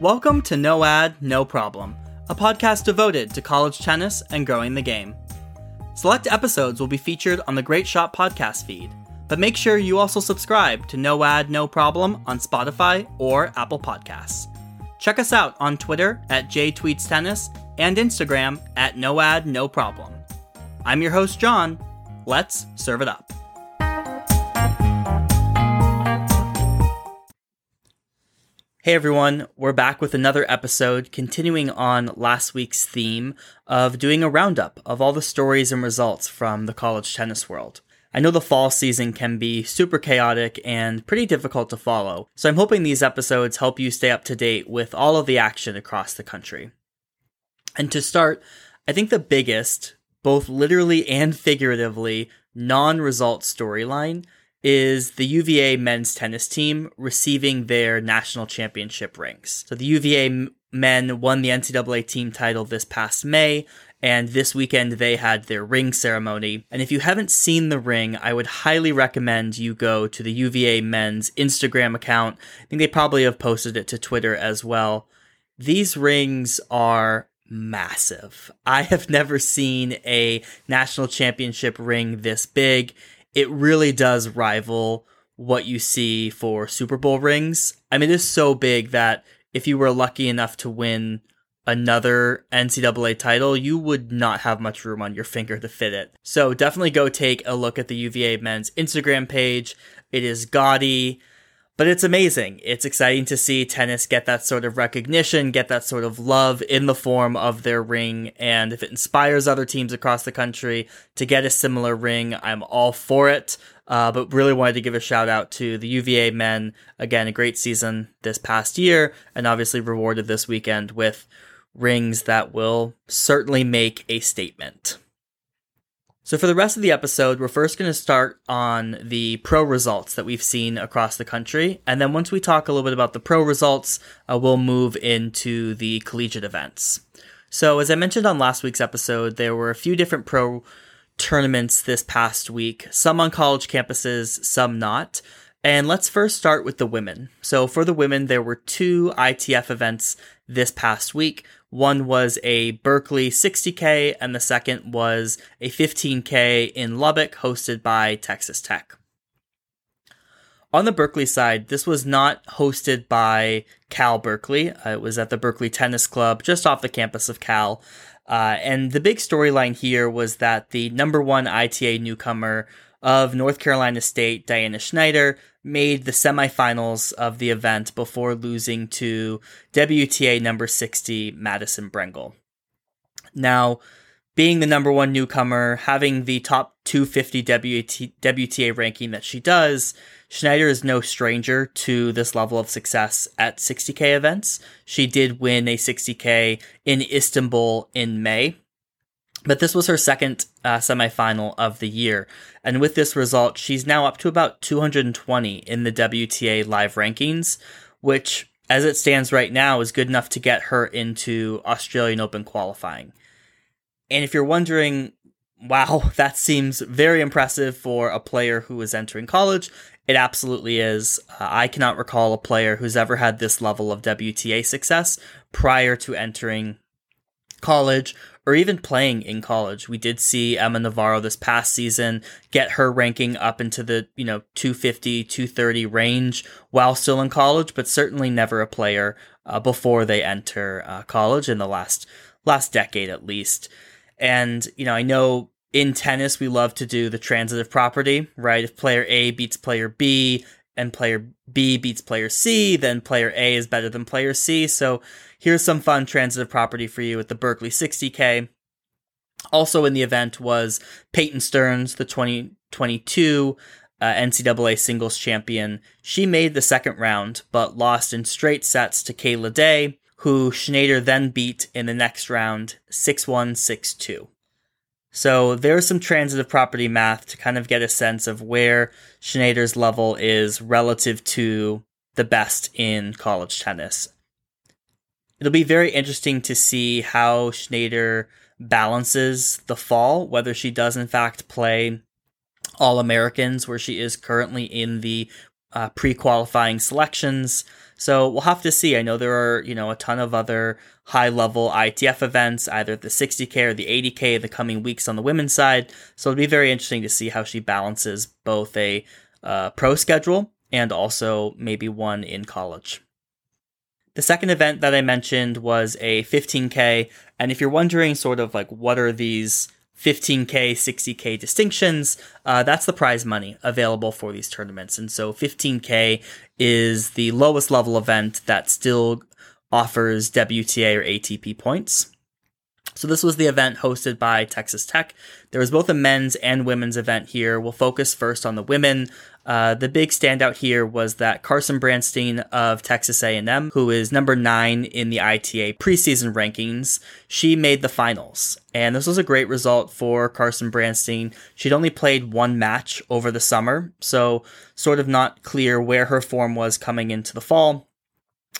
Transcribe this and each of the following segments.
Welcome to No Ad, No Problem, a podcast devoted to college tennis and growing the game. Select episodes will be featured on the Great Shot podcast feed, but make sure you also subscribe to No Ad, No Problem on Spotify or Apple Podcasts. Check us out on Twitter at JTweetsTennis and Instagram at No Ad, No Problem. I'm your host, John. Let's serve it up. Hey everyone, we're back with another episode continuing on last week's theme of doing a roundup of all the stories and results from the college tennis world. I know the fall season can be super chaotic and pretty difficult to follow, so I'm hoping these episodes help you stay up to date with all of the action across the country. And to start, I think the biggest, both literally and figuratively, non result storyline is the UVA men's tennis team receiving their national championship rings. So the UVA men won the NCAA team title this past May, and this weekend they had their ring ceremony. And if you haven't seen the ring, I would highly recommend you go to the UVA men's Instagram account. I think they probably have posted it to Twitter as well. These rings are massive. I have never seen a national championship ring this big it really does rival what you see for Super Bowl rings. I mean, it is so big that if you were lucky enough to win another NCAA title, you would not have much room on your finger to fit it. So definitely go take a look at the UVA men's Instagram page. It is gaudy. But it's amazing. It's exciting to see tennis get that sort of recognition, get that sort of love in the form of their ring. And if it inspires other teams across the country to get a similar ring, I'm all for it. Uh, but really wanted to give a shout out to the UVA men. Again, a great season this past year, and obviously rewarded this weekend with rings that will certainly make a statement. So, for the rest of the episode, we're first going to start on the pro results that we've seen across the country. And then, once we talk a little bit about the pro results, uh, we'll move into the collegiate events. So, as I mentioned on last week's episode, there were a few different pro tournaments this past week, some on college campuses, some not. And let's first start with the women. So, for the women, there were two ITF events this past week. One was a Berkeley 60K, and the second was a 15K in Lubbock, hosted by Texas Tech. On the Berkeley side, this was not hosted by Cal Berkeley. Uh, it was at the Berkeley Tennis Club, just off the campus of Cal. Uh, and the big storyline here was that the number one ITA newcomer of North Carolina State, Diana Shnaider, made the semifinals of the event before losing to WTA number 60, Madison Brengle. Now, being the number one newcomer, having the top 250 WTA, WTA ranking that she does, Shnaider is no stranger to this level of success at 60K events. She did win a 60K in Istanbul in May. But this was her second uh, semifinal of the year. And with this result, she's now up to about 220 in the WTA live rankings, which, as it stands right now, is good enough to get her into Australian Open qualifying. And if you're wondering, wow, that seems very impressive for a player who is entering college, it absolutely is. Uh, I cannot recall a player who's ever had this level of WTA success prior to entering college or even playing in college. We did see Emma Navarro this past season get her ranking up into the, you know, 250, 230 range while still in college, but certainly never a player uh, before they enter uh, college in the last last decade at least. And, you know, I know in tennis we love to do the transitive property, right? If player A beats player B, and player B beats player C, then player A is better than player C. So here's some fun transitive property for you with the Berkeley 60K. Also in the event was Peyton Stearns, the 2022 uh, NCAA singles champion. She made the second round, but lost in straight sets to Kayla Day, who Shnaider then beat in the next round 6 1 6 2. So there's some transitive property math to kind of get a sense of where Shnaider's level is relative to the best in college tennis. It'll be very interesting to see how Shnaider balances the fall, whether she does in fact play All Americans, where she is currently in the uh, pre-qualifying selections. So we'll have to see. I know there are, you know, a ton of other high-level ITF events, either the 60k or the 80k, the coming weeks on the women's side. So it'll be very interesting to see how she balances both a uh, pro schedule and also maybe one in college. The second event that I mentioned was a 15K. And if you're wondering sort of like what are these 15K, 60K distinctions, uh, that's the prize money available for these tournaments. And so 15K is the lowest level event that still offers WTA or ATP points. So this was the event hosted by Texas Tech. There was both a men's and women's event here. We'll focus first on the women. Uh, the big standout here was that Carson Branstein of Texas A&M, who is number nine in the ITA preseason rankings, she made the finals. And this was a great result for Carson Branstein. She'd only played one match over the summer, so sort of not clear where her form was coming into the fall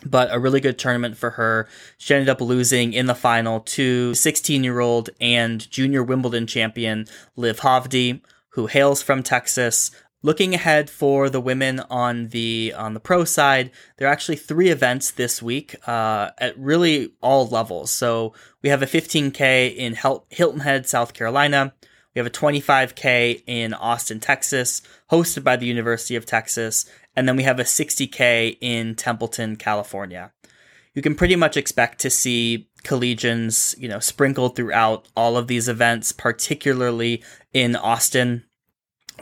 but a really good tournament for her. She ended up losing in the final to 16 year old and junior Wimbledon champion Liv Hovde, who hails from Texas. Looking ahead for the women on the on the pro side, there are actually three events this week uh, at really all levels. So we have a 15k in Hilton Head, South Carolina. We have a 25k in Austin, Texas, hosted by the University of Texas, and then we have a 60K in Templeton, California. You can pretty much expect to see collegians, you know, sprinkled throughout all of these events, particularly in Austin,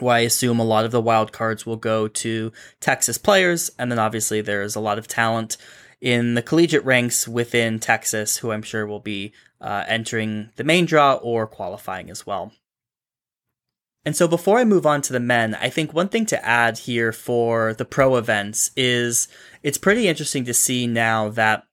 where I assume a lot of the wild cards will go to Texas players. And then obviously there's a lot of talent in the collegiate ranks within Texas who I'm sure will be uh, entering the main draw or qualifying as well. And so before I move on to the men, I think one thing to add here for the pro events is it's pretty interesting to see now that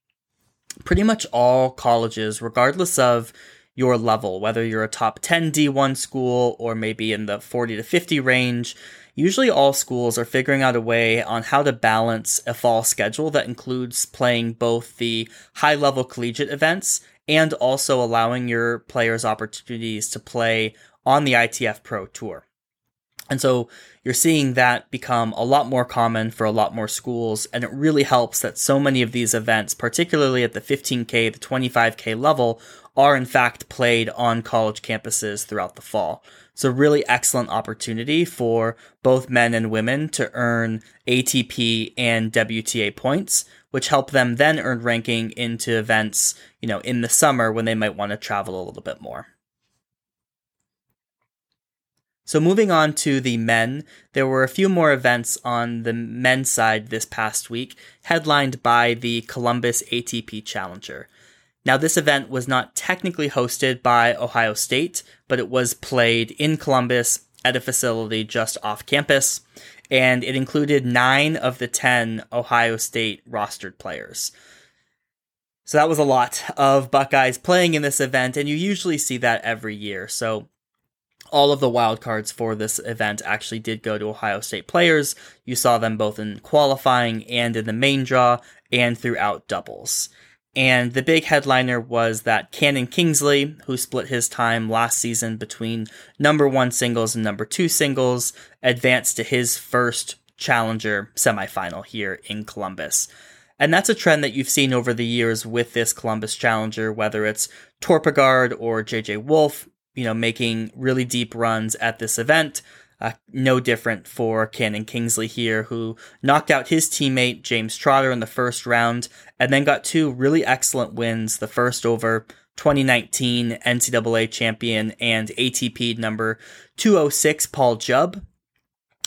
pretty much all colleges, regardless of your level, whether you're a top 10 D1 school or maybe in the 40 to 50 range, usually all schools are figuring out a way on how to balance a fall schedule that includes playing both the high level collegiate events and also allowing your players opportunities to play on the ITF Pro Tour. And so you're seeing that become a lot more common for a lot more schools. And it really helps that so many of these events, particularly at the 15K, the 25K level, are in fact played on college campuses throughout the fall. A really excellent opportunity for both men and women to earn ATP and WTA points, which help them then earn ranking into events, you know, in the summer when they might want to travel a little bit more. So moving on to the men, there were a few more events on the men's side this past week, headlined by the Columbus ATP Challenger. Now, this event was not technically hosted by Ohio State, but it was played in Columbus at a facility just off campus, and it included nine of the 10 Ohio State rostered players. So that was a lot of Buckeyes playing in this event, and you usually see that every year. So all of the wildcards for this event actually did go to Ohio State players. You saw them both in qualifying and in the main draw and throughout doubles. And the big headliner was that Cannon Kingsley, who split his time last season between number one singles and number two singles, advanced to his first challenger semifinal here in Columbus. And that's a trend that you've seen over the years with this Columbus Challenger, whether it's Torpegaard or JJ Wolf you know, making really deep runs at this event. Uh, no different for Cannon Kingsley here, who knocked out his teammate James Trotter in the first round, and then got two really excellent wins. The first over 2019 NCAA champion and ATP number 206 Paul Jubb.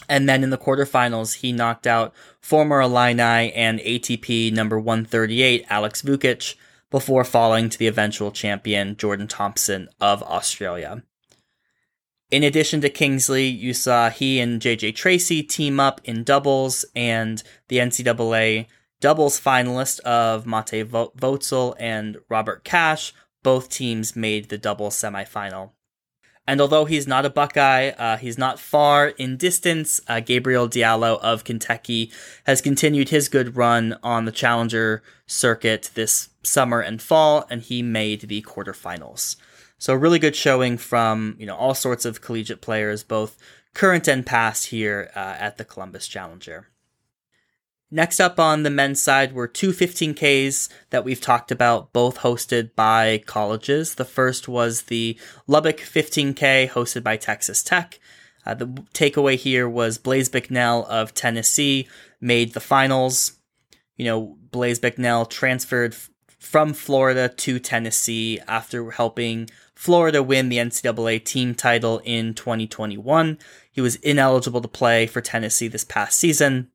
And then in the quarterfinals, he knocked out former Illini and ATP number 138 Alex Vukic before falling to the eventual champion Jordan Thompson of Australia. In addition to Kingsley, you saw he and JJ Tracy team up in doubles, and the NCAA doubles finalist of Matej Vocel and Robert Cash, both teams made the doubles semifinal. And although he's not a Buckeye, uh, he's not far in distance. Uh, Gabriel Diallo of Kentucky has continued his good run on the Challenger circuit this summer and fall, and he made the quarterfinals. So really good showing from you know all sorts of collegiate players, both current and past here uh, at the Columbus Challenger. Next up on the men's side were two 15Ks that we've talked about, both hosted by colleges. The first was the Lubbock 15K hosted by Texas Tech. Uh, the takeaway here was Blaise Bicknell of Tennessee made the finals. You know, Blaise Bicknell transferred f- from Florida to Tennessee after helping Florida win the NCAA team title in 2021. He was ineligible to play for Tennessee this past season.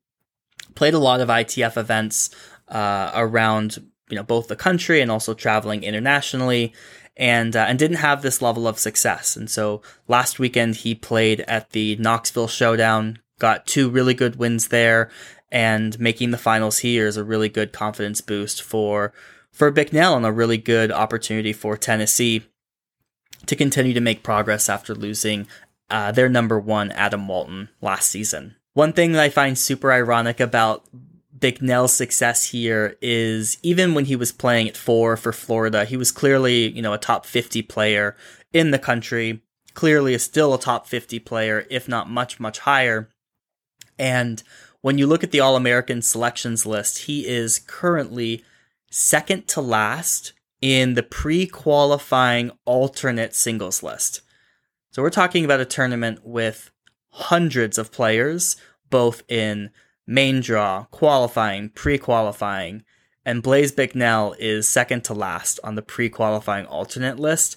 Played a lot of ITF events uh, around you know both the country and also traveling internationally and uh, and didn't have this level of success. And so last weekend he played at the Knoxville Showdown, got two really good wins there, and making the finals here is a really good confidence boost for for Bicknell and a really good opportunity for Tennessee to continue to make progress after losing uh, their number one Adam Walton last season. One thing that I find super ironic about Bicknell's success here is even when he was playing at four for Florida, he was clearly, you know, a top 50 player in the country, clearly is still a top 50 player, if not much, much higher. And when you look at the All American selections list, he is currently second to last in the pre qualifying alternate singles list. So we're talking about a tournament with hundreds of players, both in main draw, qualifying, pre qualifying, and Blaise Bicknell is second to last on the pre qualifying alternate list.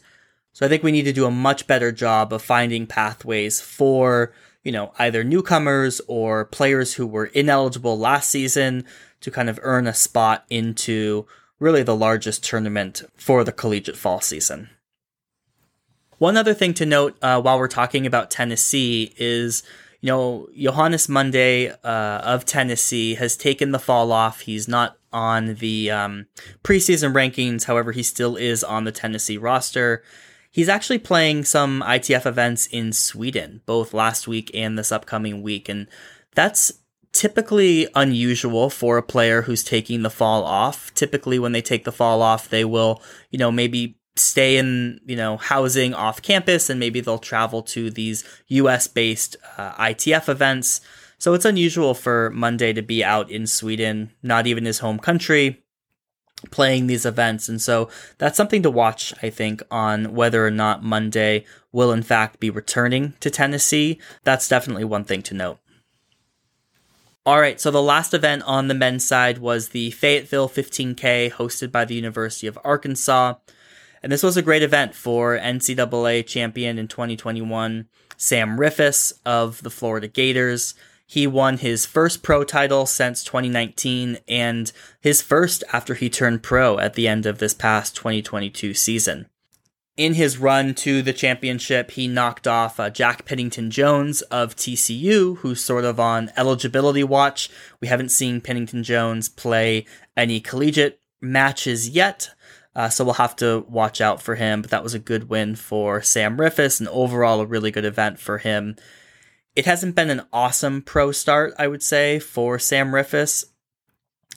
So I think we need to do a much better job of finding pathways for, you know, either newcomers or players who were ineligible last season to kind of earn a spot into really the largest tournament for the collegiate fall season. One other thing to note uh, while we're talking about Tennessee is, you know, Johannus Monday uh, of Tennessee has taken the fall off. He's not on the um, preseason rankings, however, he still is on the Tennessee roster. He's actually playing some ITF events in Sweden, both last week and this upcoming week, and that's typically unusual for a player who's taking the fall off. Typically, when they take the fall off, they will, you know, maybe stay in, you know, housing off campus and maybe they'll travel to these US based uh, ITF events. So it's unusual for Monday to be out in Sweden, not even his home country, playing these events. And so that's something to watch, I think, on whether or not Monday will in fact be returning to Tennessee. That's definitely one thing to note. All right, so the last event on the men's side was the Fayetteville 15K hosted by the University of Arkansas. And this was a great event for NCAA champion in 2021, Sam Riffice of the Florida Gators. He won his first pro title since 2019 and his first after he turned pro at the end of this past 2022 season in his run to the championship, he knocked off uh, Jack Pinnington Jones of TCU, who's sort of on eligibility watch. We haven't seen Pinnington Jones play any collegiate matches yet, uh, so we'll have to watch out for him. But that was a good win for Sam Riffice, and overall a really good event for him. It hasn't been an awesome pro start, I would say, for Sam Riffice.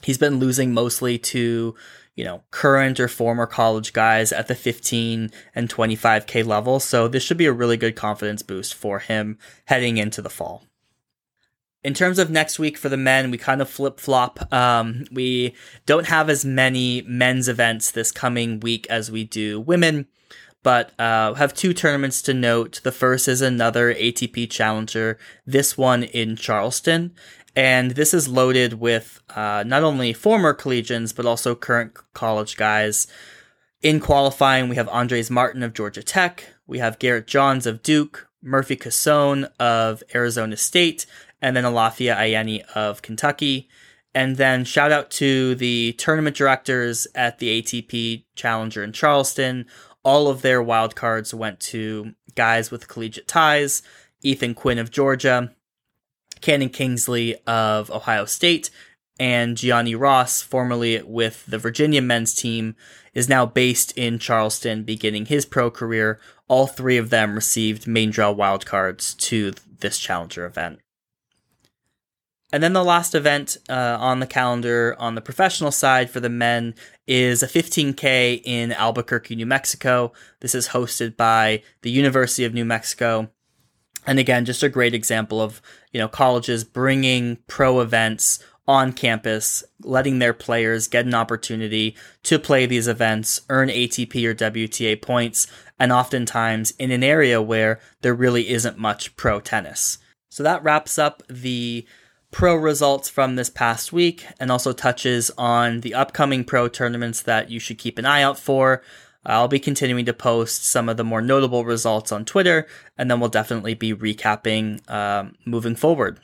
He's been losing mostly to you know, current or former college guys at the 15 and 25K level. So this should be a really good confidence boost for him heading into the fall. In terms of next week for the men, we kind of flip flop. Um, we don't have as many men's events this coming week as we do women, but uh, have two tournaments to note. The first is another ATP Challenger, this one in Charleston. And this is loaded with uh, not only former collegians, but also current college guys. In qualifying, we have Andres Martin of Georgia Tech, we have Garrett Johns of Duke, Murphy Cassone of Arizona State, and then Alafia Ayeni of Kentucky. And then shout out to the tournament directors at the ATP Challenger in Charleston. All of their wildcards went to guys with collegiate ties. Ethan Quinn of Georgia, Cannon Kingsley of Ohio State, and Gianni Ross, formerly with the Virginia men's team, is now based in Charleston, beginning his pro career. All three of them received main draw wildcards to this challenger event. And then the last event uh, on the calendar on the professional side for the men is a 15K in Albuquerque, New Mexico. This is hosted by the University of New Mexico and again, just a great example of, you know, colleges bringing pro events on campus, letting their players get an opportunity to play these events, earn ATP or WTA points, and oftentimes in an area where there really isn't much pro tennis. So that wraps up the pro results from this past week and also touches on the upcoming pro tournaments that you should keep an eye out for. I'll be continuing to post some of the more notable results on Twitter, and then we'll definitely be recapping um, moving forward.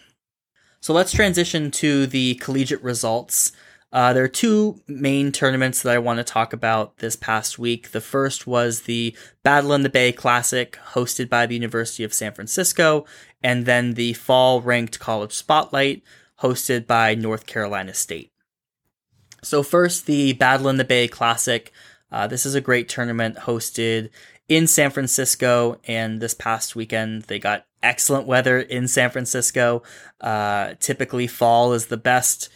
So let's transition to the collegiate results. Uh, there are two main tournaments that I want to talk about this past week. The first was the Battle in the Bay Classic, hosted by the University of San Francisco, and then the Fall Ranked College Spotlight, hosted by North Carolina State. So, first, the Battle in the Bay Classic. Uh, this is a great tournament hosted in San Francisco, and this past weekend they got excellent weather in San Francisco. Uh, typically, fall is the best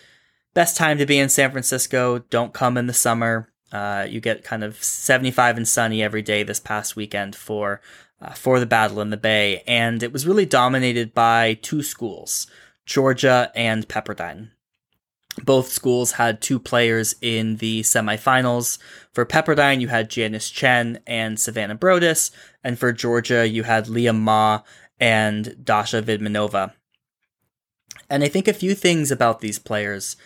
best time to be in San Francisco. Don't come in the summer. Uh, you get kind of 75 and sunny every day this past weekend for uh, for the battle in the Bay, and it was really dominated by two schools, Georgia and Pepperdine. Both schools had two players in the semifinals. For Pepperdine, you had Janice Tjen and Savannah Broadus, and for Georgia, you had Lea Ma and Dasha Vidmanova. And I think a few things about these players.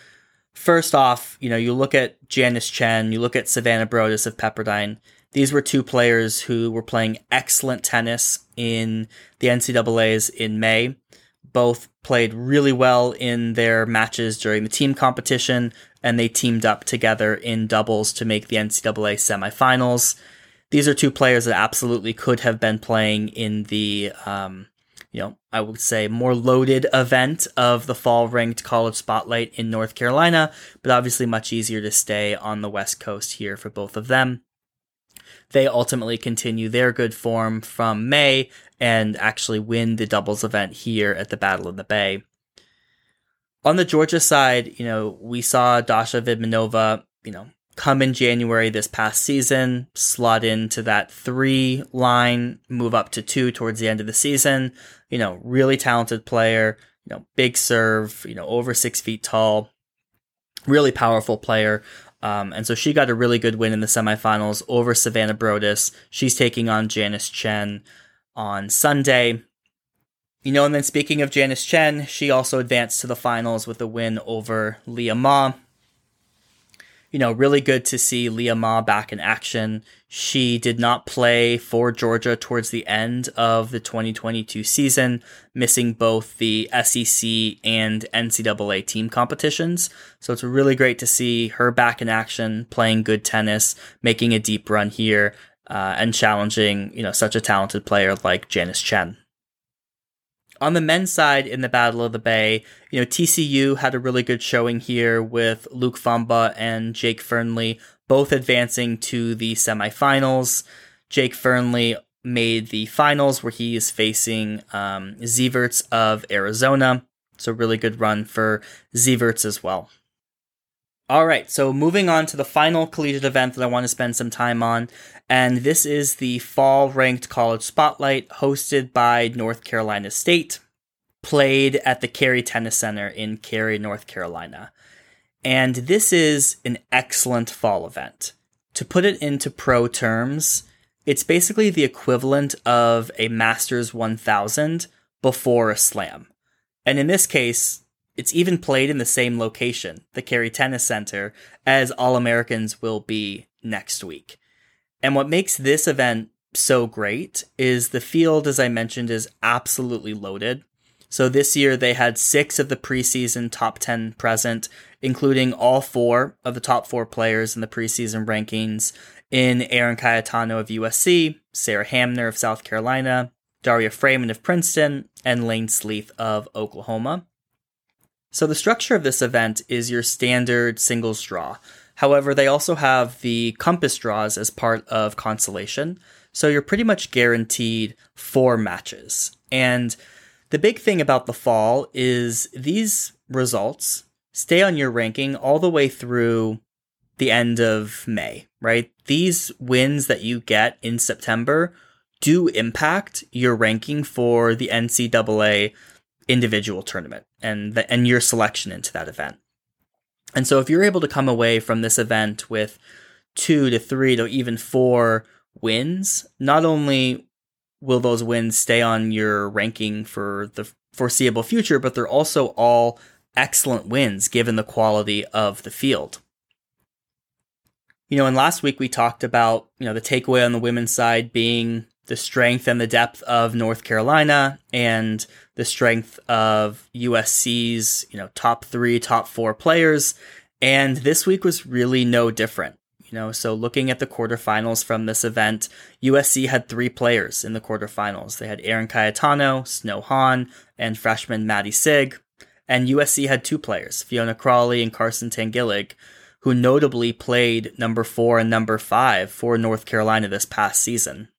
First off, you know, you look at Janice Tjen, you look at Savannah Broadus of Pepperdine. These were two players who were playing excellent tennis in the NCAAs in May. Both played really well in their matches during the team competition, and they teamed up together in doubles to make the NCAA semifinals. These are two players that absolutely could have been playing in the um, you know, I would say more loaded event of the fall ranked college spotlight in North Carolina, but obviously much easier to stay on the West Coast here for both of them. They ultimately continue their good form from May and actually win the doubles event here at the Battle of the Bay. On the Georgia side, you know, we saw Dasha Vidmanova, you know, come in January this past season, slot into that three line, move up to two towards the end of the season. You know, really talented player, you know, big serve, you know, over six feet tall, really powerful player. Um, and so she got a really good win in the semifinals over Savannah Broadus. She's taking on Janice Tjen on Sunday. You know, and then speaking of Janice Tjen, she also advanced to the finals with a win over Lea Ma you know, really good to see Lea Ma back in action. She did not play for Georgia towards the end of the 2022 season, missing both the SEC and NCAA team competitions. So it's really great to see her back in action, playing good tennis, making a deep run here, uh, and challenging, you know, such a talented player like Janice Tjen. On the men's side in the Battle of the Bay, you know, TCU had a really good showing here with Luc Fomba and Jake Fearnley both advancing to the semifinals. Jake Fearnley made the finals where he is facing um, Ziverts of Arizona. So, really good run for Ziverts as well. All right, so moving on to the final collegiate event that I want to spend some time on, and this is the Fall Ranked College Spotlight hosted by North Carolina State, played at the Cary Tennis Center in Cary, North Carolina. And this is an excellent fall event. To put it into pro terms, it's basically the equivalent of a Masters 1000 before a slam. And in this case, it's even played in the same location, the Cary Tennis Center, as All Americans will be next week. And what makes this event so great is the field, as I mentioned, is absolutely loaded. So this year they had six of the preseason top 10 present, including all four of the top four players in the preseason rankings in Eryn Cayetano of USC, Sarah Hamner of South Carolina, Daria Frayman of Princeton, and Layne Sleeth of Oklahoma. So the structure of this event is your standard singles draw. However, they also have the compass draws as part of consolation. So you're pretty much guaranteed four matches. And the big thing about the fall is these results stay on your ranking all the way through the end of May, right? These wins that you get in September do impact your ranking for the NCAA individual tournament and the, and your selection into that event. And so if you're able to come away from this event with two to three to even four wins, not only will those wins stay on your ranking for the foreseeable future, but they're also all excellent wins given the quality of the field. You know, and last week we talked about, you know, the takeaway on the women's side being the strength and the depth of North Carolina and the strength of USC's, you know, top three, top four players. And this week was really no different. You know, so looking at the quarterfinals from this event, USC had three players in the quarterfinals. They had Eryn Cayetano, Snow Hahn, and freshman Maddie Sigg. And USC had two players, Fiona Crawley and Carson Tanguilig, who notably played number four and number five for North Carolina this past season.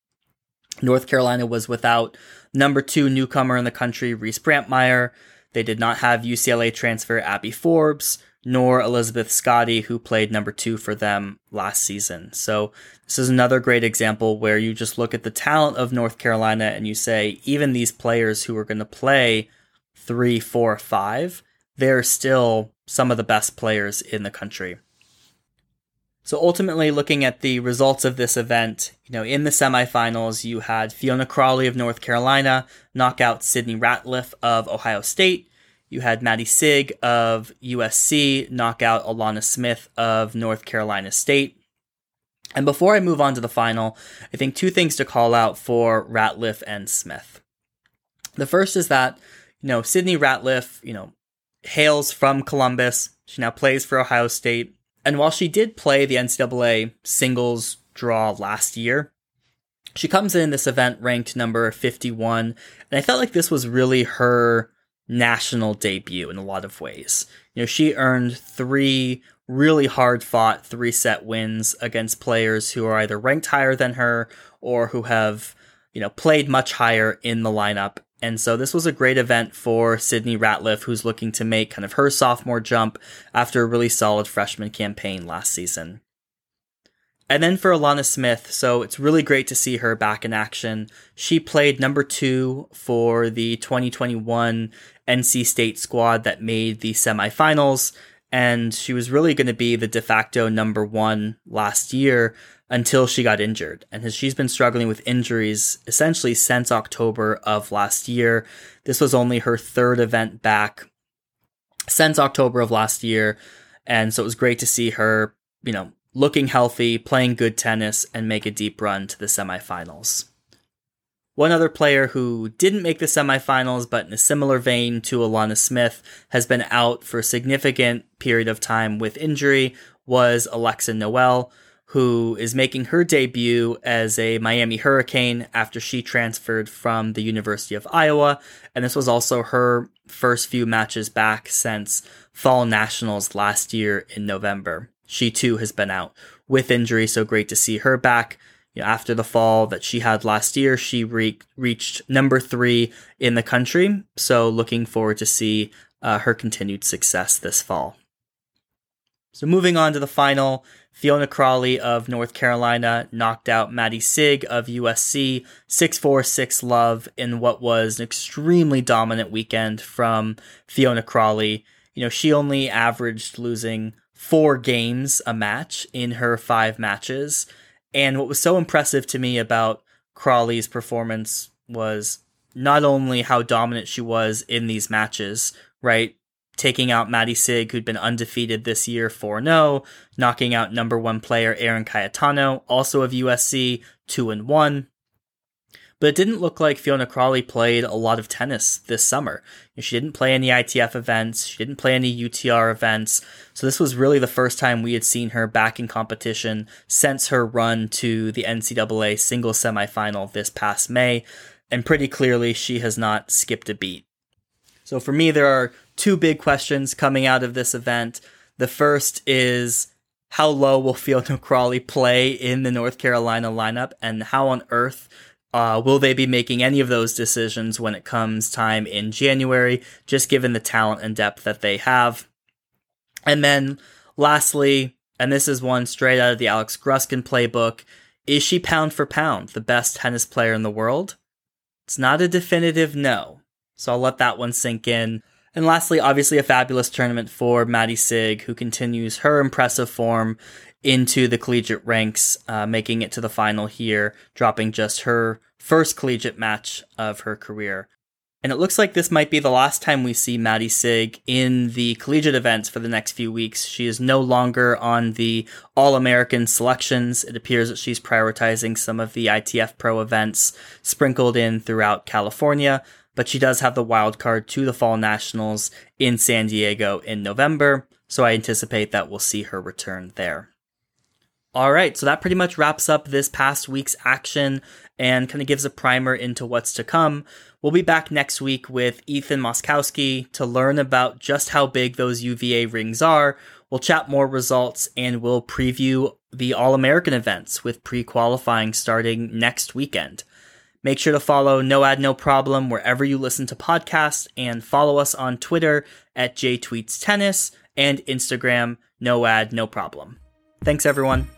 North Carolina was without number two newcomer in the country, Reese Brantmeier. They did not have UCLA transfer Abby Forbes, nor Elizabeth Scotty, who played number two for them last season. So this is another great example where you just look at the talent of North Carolina and you say, even these players who are going to play three, four, five, they're still some of the best players in the country. So ultimately, looking at the results of this event, you know, in the semifinals, you had Fiona Crawley of North Carolina knock out Sydni Ratliff of Ohio State. You had Maddie Sigg of USC knock out Alana Smith of North Carolina State. And before I move on to the final, I think two things to call out for Ratliff and Smith. The first is that, you know, Sydni Ratliff, you know, hails from Columbus. She now plays for Ohio State. And while she did play the NCAA singles draw last year, she comes in this event ranked number 51. And I felt like this was really her national debut in a lot of ways. You know, she earned three really hard fought three set wins against players who are either ranked higher than her or who have, you know, played much higher in the lineup and so this was a great event for Sydni Ratliff, who's looking to make kind of her sophomore jump after a really solid freshman campaign last season. And then for Alana Smith, so it's really great to see her back in action. She played number two for the 2021 NC State squad that made the semifinals, and she was really going to be the de facto number one last year until she got injured. And she's been struggling with injuries essentially since October of last year. This was only her third event back since October of last year. And so it was great to see her, you know, looking healthy, playing good tennis, and make a deep run to the semifinals. One other player who didn't make the semifinals, but in a similar vein to Alana Smith, has been out for a significant period of time with injury, was Alexa Noel who is making her debut as a Miami Hurricane after she transferred from the University of Iowa. And this was also her first few matches back since Fall Nationals last year in November. She too has been out with injury, so great to see her back. After the fall that she had last year, she re- reached number three in the country. So looking forward to see uh, her continued success this fall. So moving on to the final, Fiona Crawley of North Carolina knocked out Maddie Sigg of USC 6 4 6 love in what was an extremely dominant weekend from Fiona Crawley. You know, she only averaged losing four games a match in her five matches. And what was so impressive to me about Crawley's performance was not only how dominant she was in these matches, right? taking out Maddie Sigg, who'd been undefeated this year 4 0, knocking out number one player Eryn Cayetano, also of USC, 2 and 1. But it didn't look like Fiona Crawley played a lot of tennis this summer. She didn't play any ITF events, she didn't play any UTR events. So this was really the first time we had seen her back in competition since her run to the NCAA single semifinal this past May. And pretty clearly, she has not skipped a beat. So for me, there are two big questions coming out of this event. The first is how low will Fiona Crawley play in the North Carolina lineup, and how on earth uh, will they be making any of those decisions when it comes time in January, just given the talent and depth that they have? And then lastly, and this is one straight out of the Alex Gruskin playbook, is she pound for pound the best tennis player in the world? It's not a definitive no, so I'll let that one sink in. And lastly, obviously, a fabulous tournament for Maddie Sig, who continues her impressive form into the collegiate ranks, uh, making it to the final here, dropping just her first collegiate match of her career. And it looks like this might be the last time we see Maddie Sig in the collegiate events for the next few weeks. She is no longer on the All American selections. It appears that she's prioritizing some of the ITF Pro events sprinkled in throughout California, but she does have the wild card to the Fall Nationals in San Diego in November, so I anticipate that we'll see her return there. All right, so that pretty much wraps up this past week's action and kind of gives a primer into what's to come. We'll be back next week with Ethan Moskowski to learn about just how big those UVA rings are. We'll chat more results and we'll preview the All American events with pre qualifying starting next weekend. Make sure to follow No Ad No Problem wherever you listen to podcasts and follow us on Twitter at JTweetsTennis and Instagram No Ad No Problem. Thanks, everyone.